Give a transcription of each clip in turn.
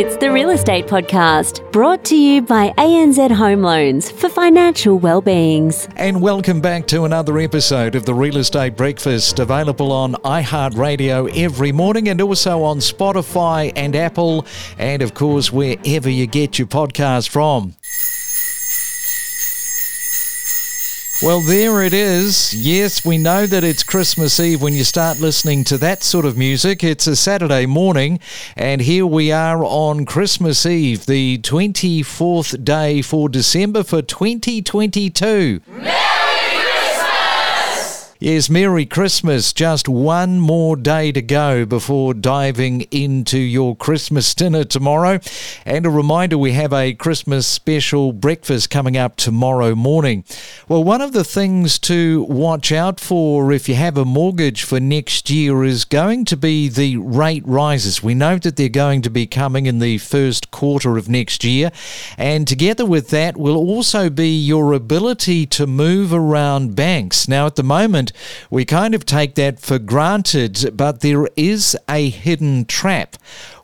It's the Real Estate Podcast, brought to you by ANZ Home Loans for financial well-beings. And welcome back to another episode of the Real Estate Breakfast, available on iHeartRadio every morning and also on Spotify and Apple, and of course, wherever you get your podcast from. Well, there it is. Yes, we know that it's Christmas Eve when you start listening to that sort of music. It's a Saturday morning, and here we are on Christmas Eve, the 24th day for December for 2022. Yes, Merry Christmas. Just one more day to go before diving into your Christmas dinner tomorrow. And a reminder we have a Christmas special breakfast coming up tomorrow morning. Well, one of the things to watch out for if you have a mortgage for next year is going to be the rate rises. We know that they're going to be coming in the first quarter of next year. And together with that will also be your ability to move around banks. Now, at the moment, we kind of take that for granted, but there is a hidden trap.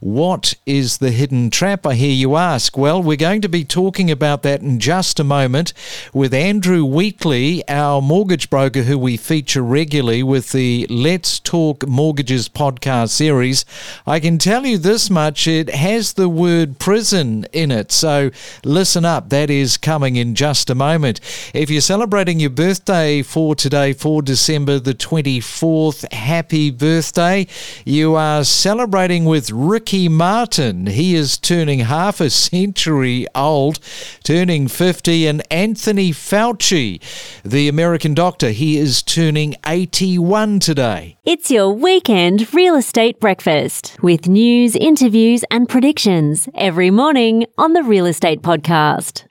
What is the hidden trap, I hear you ask? Well, we're going to be talking about that in just a moment with Andrew Wheatley, our mortgage broker who we feature regularly with the Let's Talk Mortgages podcast series. I can tell you this much it has the word prison in it, so listen up, that is coming in just a moment. If you're celebrating your birthday for today, for December the 24th, happy birthday. You are celebrating with Ricky Ricky Martin. He is turning half a century old, turning 50. And Anthony Fauci, the American doctor, he is turning 81 today. It's your weekend real estate breakfast with news, interviews, and predictions every morning on the Real Estate Podcast.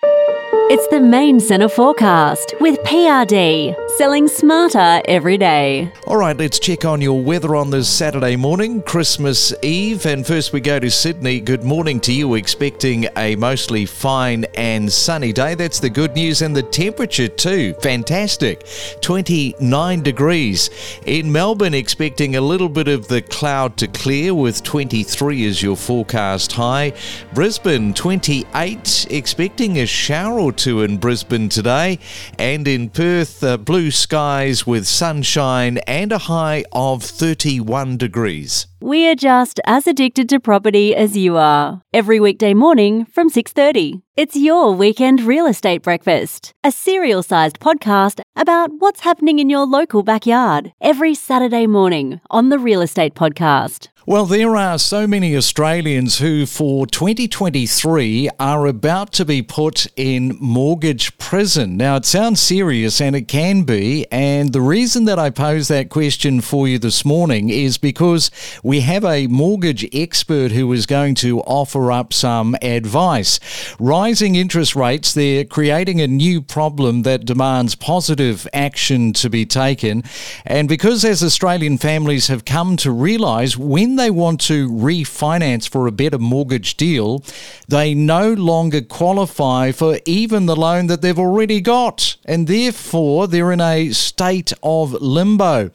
It's the main centre forecast with PRD, selling smarter every day. All right, let's check on your weather on this Saturday morning, Christmas Eve. And first we go to Sydney. Good morning to you, expecting a mostly fine and sunny day. That's the good news. And the temperature too, fantastic 29 degrees. In Melbourne, expecting a little bit of the cloud to clear with 23 as your forecast high. Brisbane, 28, expecting a shower or two in Brisbane today, and in Perth, uh, blue skies with sunshine and a high of 31 degrees. We are just as addicted to property as you are. Every weekday morning from 6:30. It's your weekend real estate breakfast, a cereal-sized podcast about what's happening in your local backyard every Saturday morning on the Real Estate Podcast. Well, there are so many Australians who, for 2023, are about to be put in mortgage prison. Now, it sounds serious and it can be. And the reason that I pose that question for you this morning is because we have a mortgage expert who is going to offer up some advice. Rising interest rates, they're creating a new problem that demands positive action to be taken. And because as Australian families have come to realise when they want to refinance for a better mortgage deal, they no longer qualify for even the loan that they've already got. And therefore, they're in a state of limbo.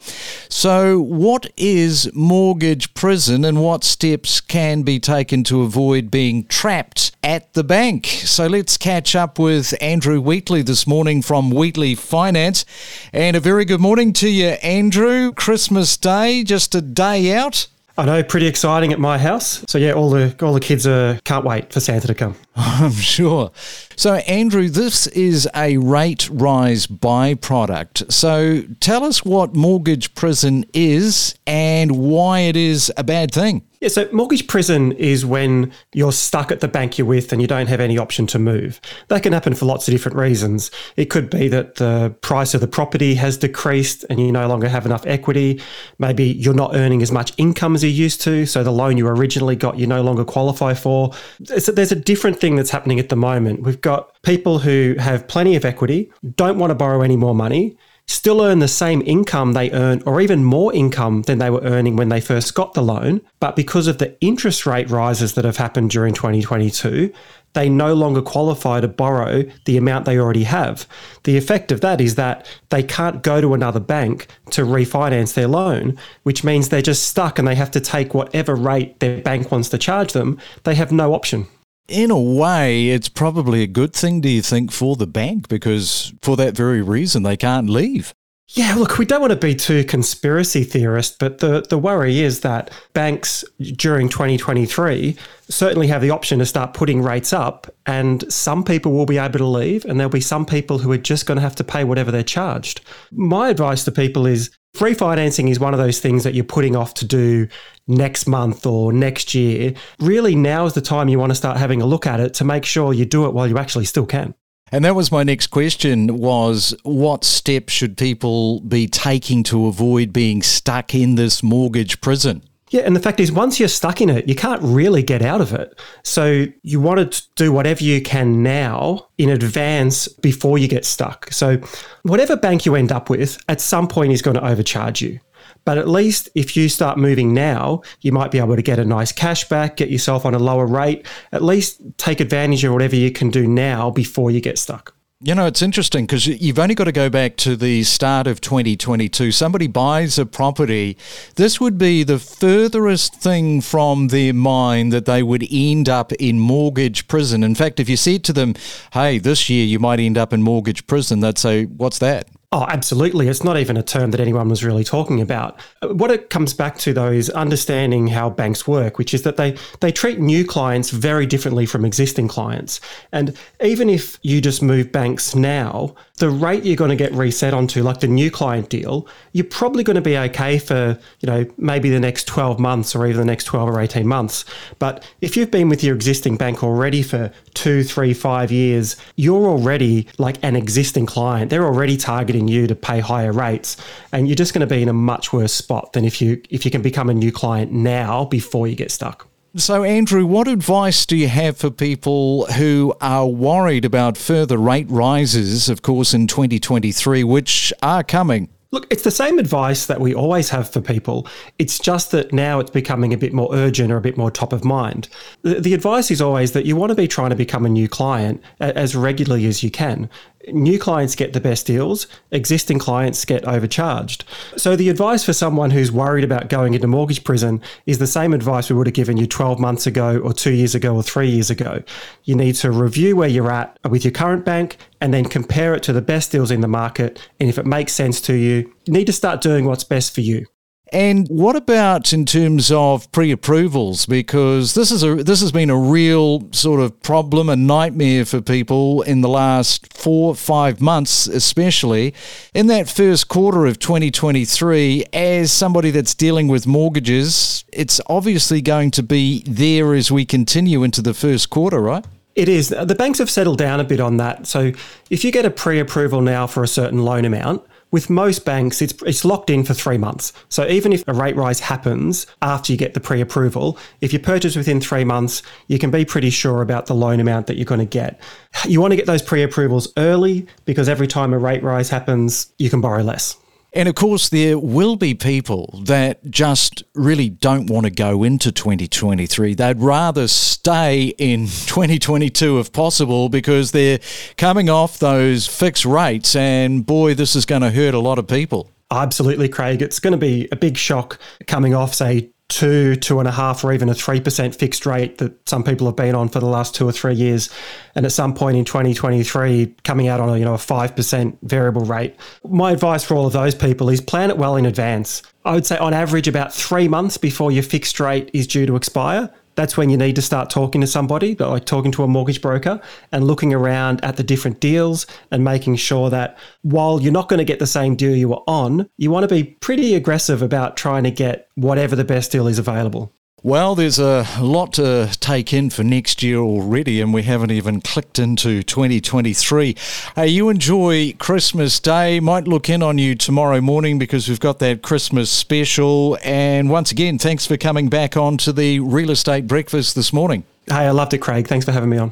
So, what is mortgage prison and what steps can be taken to avoid being trapped at the bank? So, let's catch up with Andrew Wheatley this morning from Wheatley Finance. And a very good morning to you, Andrew. Christmas Day, just a day out. I know, pretty exciting at my house. So yeah, all the all the kids are can't wait for Santa to come. I'm sure. So Andrew, this is a rate rise byproduct. So tell us what mortgage prison is and why it is a bad thing. Yeah, so mortgage prison is when you're stuck at the bank you're with and you don't have any option to move. That can happen for lots of different reasons. It could be that the price of the property has decreased and you no longer have enough equity. Maybe you're not earning as much income as you used to, so the loan you originally got you no longer qualify for. there's a different thing that's happening at the moment. We've got people who have plenty of equity, don't want to borrow any more money, still earn the same income they earn or even more income than they were earning when they first got the loan. But because of the interest rate rises that have happened during 2022, they no longer qualify to borrow the amount they already have. The effect of that is that they can't go to another bank to refinance their loan, which means they're just stuck and they have to take whatever rate their bank wants to charge them. They have no option. In a way, it's probably a good thing, do you think, for the bank? Because for that very reason, they can't leave. Yeah, look, we don't want to be too conspiracy theorist, but the, the worry is that banks during 2023 certainly have the option to start putting rates up, and some people will be able to leave, and there'll be some people who are just going to have to pay whatever they're charged. My advice to people is refinancing is one of those things that you're putting off to do next month or next year. Really, now is the time you want to start having a look at it to make sure you do it while you actually still can. And that was my next question was what steps should people be taking to avoid being stuck in this mortgage prison? Yeah, and the fact is, once you're stuck in it, you can't really get out of it. So you want to do whatever you can now in advance before you get stuck. So whatever bank you end up with, at some point is going to overcharge you. But at least if you start moving now, you might be able to get a nice cash back, get yourself on a lower rate. At least take advantage of whatever you can do now before you get stuck. You know, it's interesting because you've only got to go back to the start of 2022. Somebody buys a property. This would be the furthest thing from their mind that they would end up in mortgage prison. In fact, if you said to them, hey, this year you might end up in mortgage prison, they'd say, what's that? Oh, absolutely. It's not even a term that anyone was really talking about. What it comes back to, though, is understanding how banks work, which is that they, they treat new clients very differently from existing clients. And even if you just move banks now, the rate you're going to get reset onto, like the new client deal, you're probably going to be okay for, you know, maybe the next 12 months or even the next 12 or 18 months. But if you've been with your existing bank already for two, three, five years, you're already like an existing client. They're already targeting you to pay higher rates, and you're just going to be in a much worse spot than if you if you can become a new client now before you get stuck. So, Andrew, what advice do you have for people who are worried about further rate rises, of course, in 2023, which are coming? Look, it's the same advice that we always have for people. It's just that now it's becoming a bit more urgent or a bit more top of mind. The, the advice is always that you want to be trying to become a new client as regularly as you can new clients get the best deals, existing clients get overcharged. So, the advice for someone who's worried about going into mortgage prison is the same advice we would have given you 12 months ago, or two years ago, or three years ago. You need to review where you're at with your current bank and then compare it to the best deals in the market. And if it makes sense to you, you need to start doing what's best for you. And what about in terms of pre-approvals? Because this is a this has been a real sort of problem, a nightmare for people in the last four five months, especially in that first quarter of 2023. As somebody that's dealing with mortgages, it's obviously going to be there as we continue into the first quarter, right? It is. The banks have settled down a bit on that. So if you get a pre-approval now for a certain loan amount with most banks, it's, it's locked in for three months. So even if a rate rise happens after you get the pre approval, if you purchase within three months, you can be pretty sure about the loan amount that you're going to get. You want to get those pre approvals early because every time a rate rise happens, you can borrow less. And of course, there will be people that just really don't want to go into 2023. They'd rather stay in 2022 if possible because they're coming off those fixed rates. And boy, this is going to hurt a lot of people. Absolutely, Craig. It's going to be a big shock coming off, say, two, two and a half, or even a 3% fixed rate that some people have been on for the last two or three years. And at some point in 2023, coming out on a, you know, a 5% variable rate. My advice for all of those people is plan it well in advance. I would say on average about three months before your fixed rate is due to expire that's when you need to start talking to somebody, like talking to a mortgage broker and looking around at the different deals and making sure that while you're not going to get the same deal you were on, you want to be pretty aggressive about trying to get whatever the best deal is available. Well, there's a lot to take in for next year already, and we haven't even clicked into 2023. Hey, you enjoy Christmas Day. Might look in on you tomorrow morning because we've got that Christmas special. And once again, thanks for coming back on to the Real Estate Breakfast this morning. Hey, I loved it, Craig. Thanks for having me on.